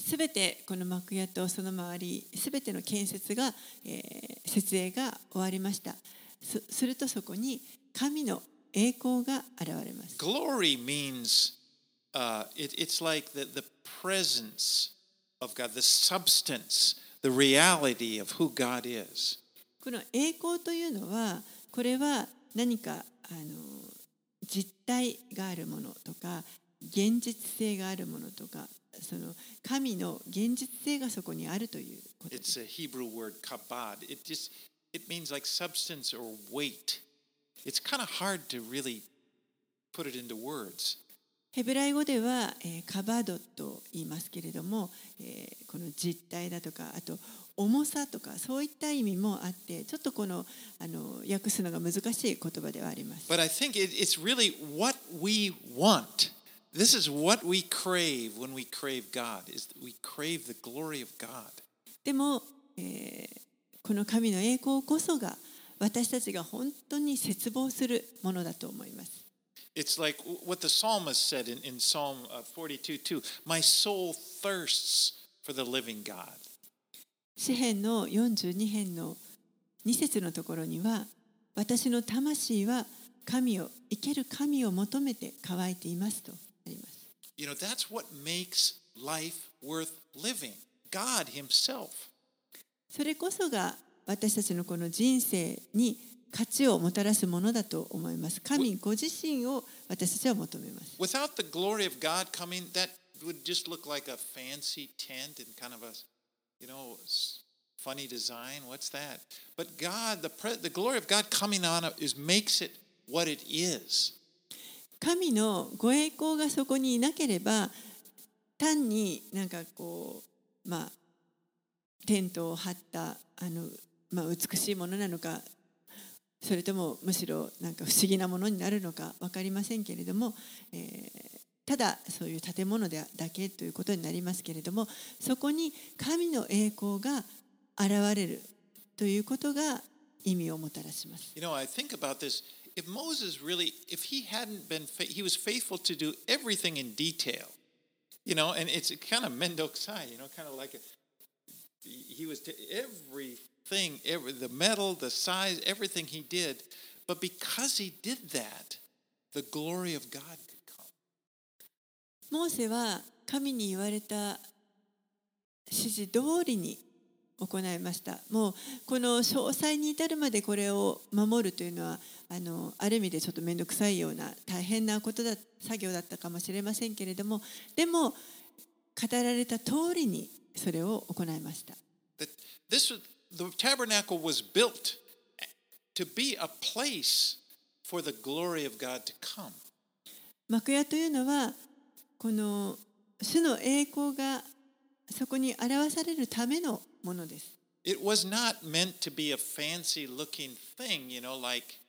すべてこの幕屋とその周りすべての建設が、えー設営が終わりましたすするとそこに神の栄光が現れます Glory means uh, it, it's like the, the presence of God, the substance, the reality of who God is. この栄光というのはこれは何かあの実体があるものとか現実性があるものとかその神の現実性がそこにあるということです It's a Hebrew word kabod. It just it means like substance or weight. It's kind of hard to really put it into words. ヘブライ語では、えーカバドと言いますけれども、えーこの実体だとかあと重さとかそういった意味もあってちょっとこのあの訳すのが難しい言葉ではあります。But I think it, it's really what we want. This is what we crave when we crave God. Is we crave the glory of God. でも、えーこの神の栄光こそが私たちが本当に絶望するものだと思います。It's like what the psalmist said in, in Psalm uh, 42 2 My soul thirsts for the living God. 詩編の42編の2節のところには私の魂は神を生ける神を求めて乾いていますとあります。You know, that's what makes life worth living. God Himself. それこそが私たちのこの人生に価値をもたらすものだと思います。神ご自身を私たちは求めます。Without the glory of God coming, that would just look like a fancy tent and kind of a, you know, funny design. What's that? But God, the pre- the glory of God coming on it is makes it what it is. 神のご栄光がそこにいなければ単になんかこうまあテントを張ったあの、まあ、美しいものなのかそれともむしろなんか不思議なものになるのか分かりませんけれども、えーただそういう建物でだけということになりますけれどもそこに神の栄光が現れるということが意味をもたらします。You know, I think about this. If Moses really, if he hadn't been, he was faithful to do everything in detail, you know, and it's kind of mendokusai, you know, kind of like a, he was to every everything, every, the metal, the size, everything he did. But because he did that, the glory of God could come. モーセは神に言われた指示通りに行いましたもうこの詳細に至るまでこれを守るというのはあのある意味でちょっと面倒くさいような大変なことだ作業だったかもしれませんけれどもでも語られた通りにそれを行いました this the tabernacle was built to be a place for the glory of God to come. 幕屋というのはこの主の栄光がそこに表されるためのものです It was not meant to be a fancy looking thing, you know, like,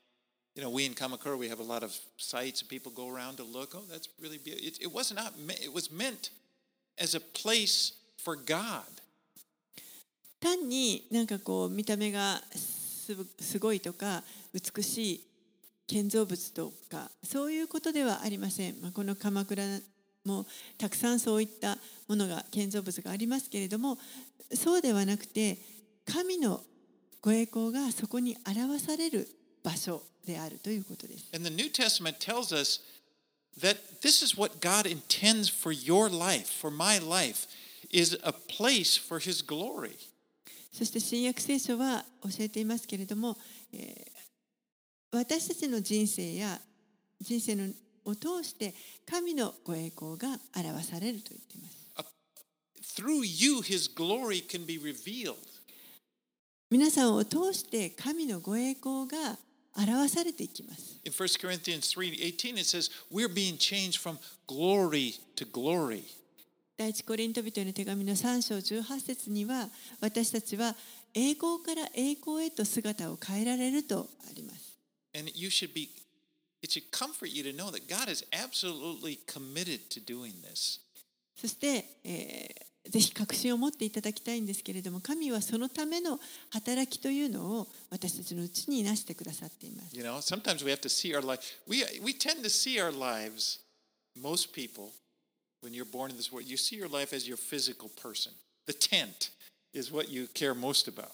you know, we in Kamakura, we have a lot of sites and people go around to look. Oh, that's really beautiful. It, it was not, me- it was meant as a place for God. 単になんかこう見た目がすすごいとか美しい建造物とかそういうことではありません、まあ、この鎌倉もたくさんそういったものが建造物がありますけれどもそうではなくて神のご栄光がそこに表される場所であるということです。And the New Testament tells us that this is what God intends for your life, for my life, is a place for his glory. そして新約聖書は教えていますけれども、えー私たちの人生や人生のを通して神のご栄光が表されると言っています。Through you, his glory can be revealed. 皆さんを通して神のご栄光が表されていきます。In 1 Corinthians 3:18 it says we're being changed from glory to glory. 第一コリント人への手紙の3章18節には私たちは栄光から栄光へと姿を変えられるとあります。そして、えー、ぜひ確信を持っていただきたいんですけれども、神はそのための働きというのを私たちのうちにいなしてくださっています。You know, sometimes we have to see our lives. We, we tend to see our lives, most people. when you're born in this world, you see your life as your physical person. The tent is what you care most about.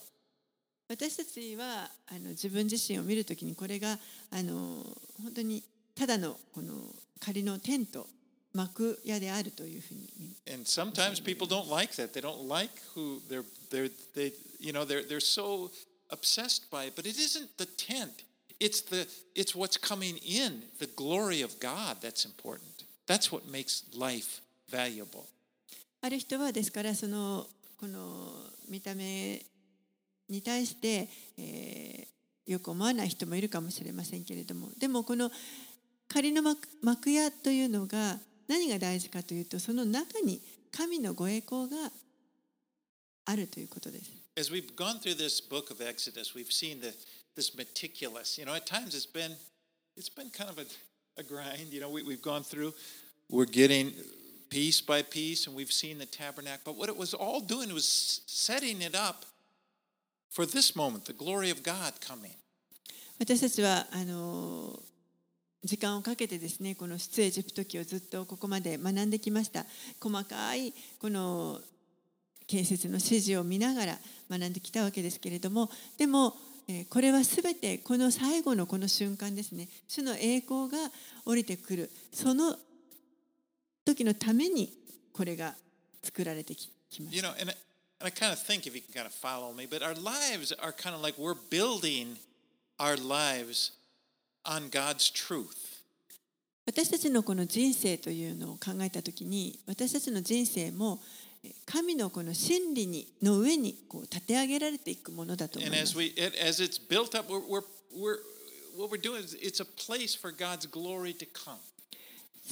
私たちはあの自分自身を見るときにこれがあの本当にただのこの仮のテント幕屋であるというふうに見 And sometimes people don't like that. They don't like who they're they're they you know they're they're so obsessed by it. But it isn't the tent. It's the it's what's coming in, the glory of God that's important. That's what makes life valuable. ある人はですからそのこの見た目に対して、えーよく思わない人もいるかもしれませんけれどもでもこの仮の幕幕屋というのが何が大事かというとその中に神のご栄光があるということです。As we've gone through this book of Exodus, we've seen the, this meticulous. You know, at times it's been it's been kind of a, a grind. You know, we, we've gone through. We're getting piece by piece, and we've seen the tabernacle. But what it was all doing was setting it up for this moment, the glory of God coming. 私たちはあの時間をかけてですねこの出エジプト記をずっとここまで学んできました細かいこの建設の指示を見ながら学んできたわけですけれどもでもこれは全てこの最後のこの瞬間ですね、主の栄光が降りてくる、その時のためにこれが作られてきました。私たちのこの人生というのを考えたとに、私たちの人生も、神のこの真理にの上にこう立て上げられていくものだと思います。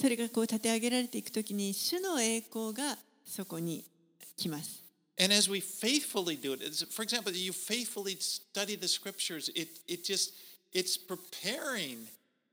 それがこう立て上げられていくときに主の栄光がそこに来ます。And as we faithfully do it, for example, you faithfully study the scriptures, it it just it's preparing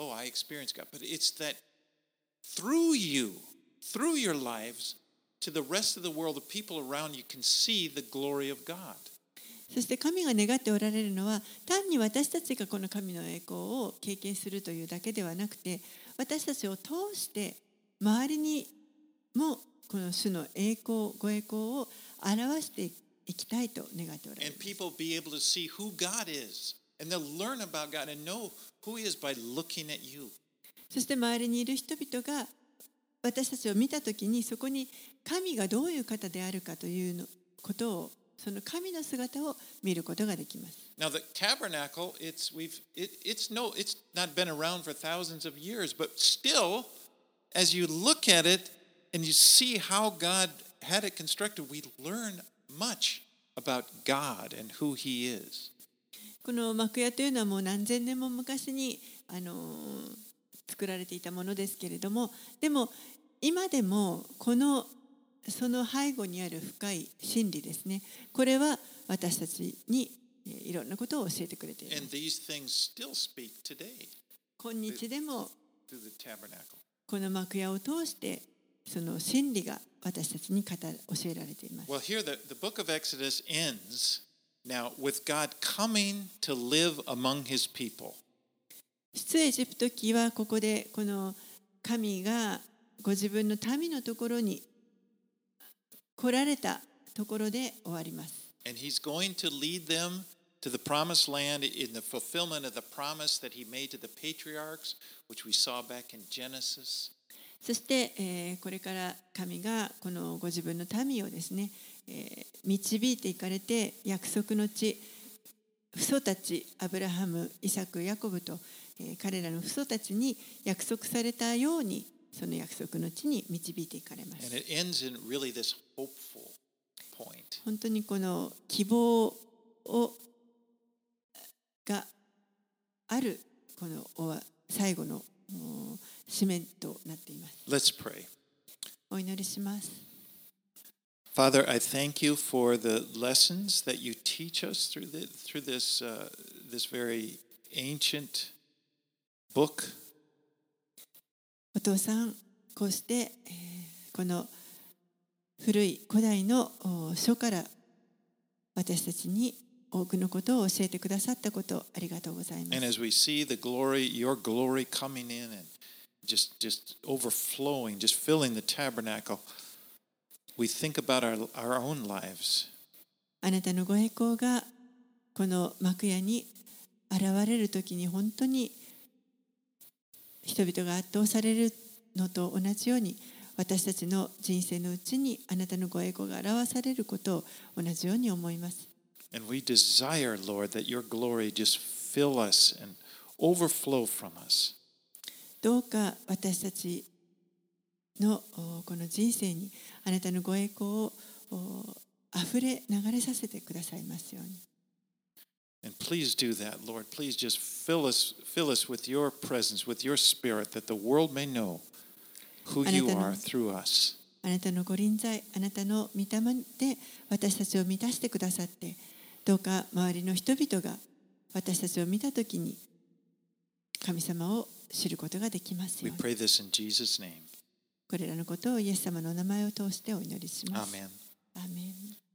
Oh, I experienced God, but it's that through you, through your lives, to the rest of the world, the people around you can see the glory of God. そして神が願っておられるのは単に私たちがこの神の栄光を経験するというだけではなくて私たちを通して周りにもこの主の栄光ご栄光を表していきたいと願っておられます。people be able to see who God is. And they'll learn about God and know who He is by looking at you. そして周りにいる人々が私たちを見た時にそこに神がどういう方であるかというのことをその神の姿を見ることができます。 Now the tabernacle, it's we've it, it's no it's not been around for thousands of years, but still, as you look at it and you see how God had it constructed, we learn much about God and who He is. この幕屋というのはもう何千年も昔にあの作られていたものですけれどもでも今でもこのその背後にある深い真理ですね。これは私たちにえーいろんなことを教えてくれていま And す今日でも.この幕屋を通してその真理が私たちに語教えられています。Well, here the, the book of Exodus ends now with God coming to live among his people. 出エジプト記はここでこの神がご自分の民のところに来られたところで終わります。And he's going to lead them to the promised land in the fulfillment of the promise that he made to the patriarchs, which we saw back in Genesis. そして、えーこれから神がこのご自分の民をですね、えー導いていかれて約束の地父祖たちアブラハムイサクヤコブと、えー彼らの父祖たちに約束されたようにその約束の地に導いていかれま And す it ends in really this hopeful point. 本当にこの希望をがあるこの最後のお締めとなっています Let's pray. お祈りします Father, I thank you for the lessons that you teach us through, the, through this, uh, this very ancient book. お父さんこうして、えーこの古い古代のお書から私たちに多くのことを教えてくださったことありがとうございま And す as we see the glory, your glory coming in and just, just overflowing, just filling the tabernacle, We think about our, our own lives. あなたのご栄光がこの幕屋に現れる時に本当に人々が圧倒されるのと同じように私たちの人生のうちにあなたのご栄光が表されることを同じように思います。And we desire, Lord, that your glory just fill us and overflow from us. どうか私たちのこの人生にあなたのご栄光をお溢れ流れさせてくださいますように。And please do that, Lord. Please just fill us, fill us with your presence, with your spirit, that the world may know who you are through us. あなたのご臨在、あなたの御霊で私たちを満たしてくださって、どうか周りの人々が私たちを見たときに神様を知ることができます We ように。pray this in Jesus' name. これらのことをイエス様のお名前を通してお祈りします。Amen. アーメン